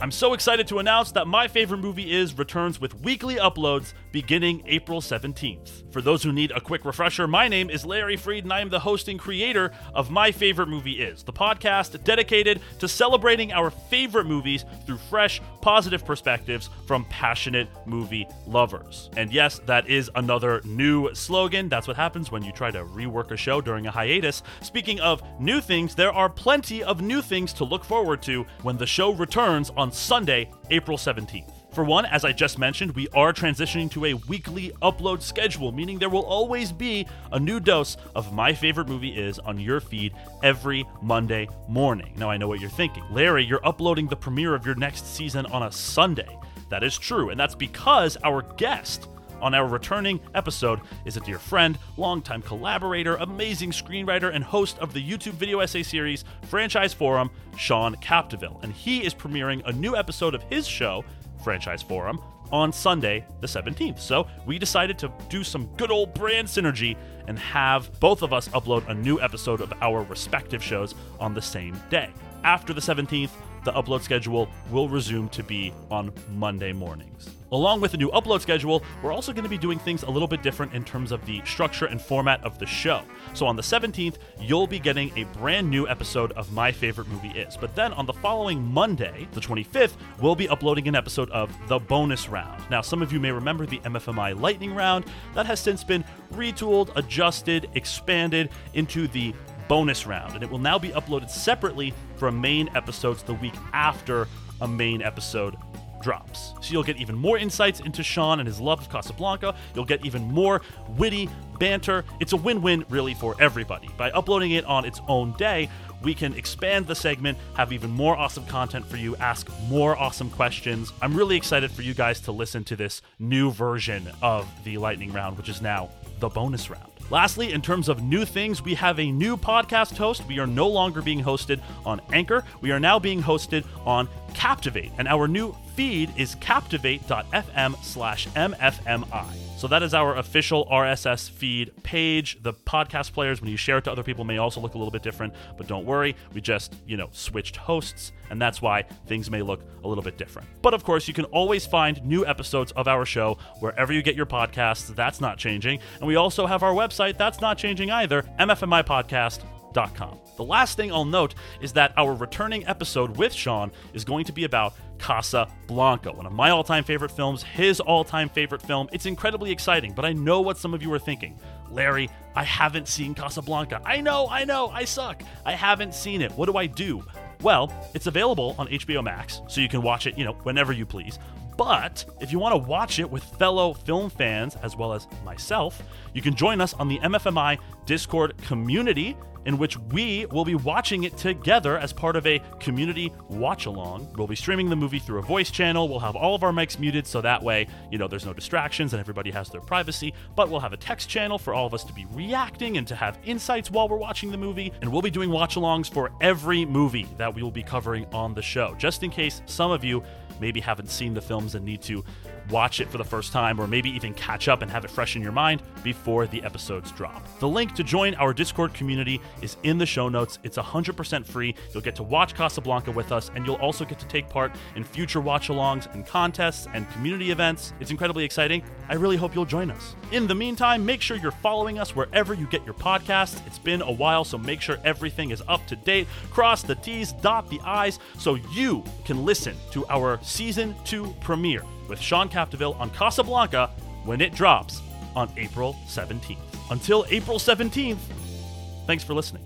I'm so excited to announce that My Favorite Movie Is returns with weekly uploads beginning April 17th. For those who need a quick refresher, my name is Larry Freed and I am the host and creator of My Favorite Movie Is, the podcast dedicated to celebrating our favorite movies through fresh, positive perspectives from passionate movie lovers. And yes, that is another new slogan. That's what happens when you try to rework a show during a hiatus. Speaking of new things, there are plenty of new things to look forward to when the show returns on Sunday, April 17th. For one, as I just mentioned, we are transitioning to a weekly upload schedule, meaning there will always be a new dose of My Favorite Movie Is on your feed every Monday morning. Now, I know what you're thinking. Larry, you're uploading the premiere of your next season on a Sunday. That is true, and that's because our guest on our returning episode is a dear friend, longtime collaborator, amazing screenwriter, and host of the YouTube video essay series Franchise Forum, Sean Capdeville. And he is premiering a new episode of his show, Franchise Forum, on Sunday, the 17th. So we decided to do some good old brand synergy and have both of us upload a new episode of our respective shows on the same day. After the 17th, the upload schedule will resume to be on Monday mornings. Along with the new upload schedule, we're also going to be doing things a little bit different in terms of the structure and format of the show. So on the 17th, you'll be getting a brand new episode of My Favorite Movie Is. But then on the following Monday, the 25th, we'll be uploading an episode of The Bonus Round. Now, some of you may remember the MFMI Lightning Round. That has since been retooled, adjusted, expanded into the bonus round, and it will now be uploaded separately from main episodes the week after a main episode drops. So you'll get even more insights into Sean and his love of Casablanca. You'll get even more witty banter. It's a win win, really, for everybody. By uploading it on its own day, we can expand the segment, have even more awesome content for you, ask more awesome questions. I'm really excited for you guys to listen to this new version of the lightning round, which is now the bonus round. Lastly, in terms of new things, we have a new podcast host. We are no longer being hosted on Anchor. We are now being hosted on Captivate, and our new feed is captivate.fm slash mfmi. So that is our official RSS feed page. The podcast players, when you share it to other people, may also look a little bit different, but don't worry, we just, you know, switched hosts, and that's why things may look a little bit different. But of course, you can always find new episodes of our show wherever you get your podcasts. That's not changing. And we also have our website. That's not changing either. The last thing I'll note is that our returning episode with Sean is going to be about Casablanca, one of my all time favorite films, his all time favorite film. It's incredibly exciting, but I know what some of you are thinking. Larry, I haven't seen Casablanca. I know, I know, I suck. I haven't seen it. What do I do? Well, it's available on HBO Max, so you can watch it, you know, whenever you please. But if you want to watch it with fellow film fans as well as myself, you can join us on the MFMI Discord community in which we will be watching it together as part of a community watch along. We'll be streaming the movie through a voice channel. We'll have all of our mics muted so that way, you know, there's no distractions and everybody has their privacy. But we'll have a text channel for all of us to be reacting and to have insights while we're watching the movie. And we'll be doing watch alongs for every movie that we will be covering on the show, just in case some of you maybe haven't seen the films and need to watch it for the first time, or maybe even catch up and have it fresh in your mind before the episodes drop. The link to join our Discord community is in the show notes. It's 100% free. You'll get to watch Casablanca with us, and you'll also get to take part in future watch alongs and contests and community events. It's incredibly exciting. I really hope you'll join us. In the meantime, make sure you're following us wherever you get your podcasts. It's been a while, so make sure everything is up to date. Cross the T's, dot the I's, so you can listen to our season two premiere with Sean Capdeville on Casablanca when it drops on April 17th. Until April 17th, thanks for listening.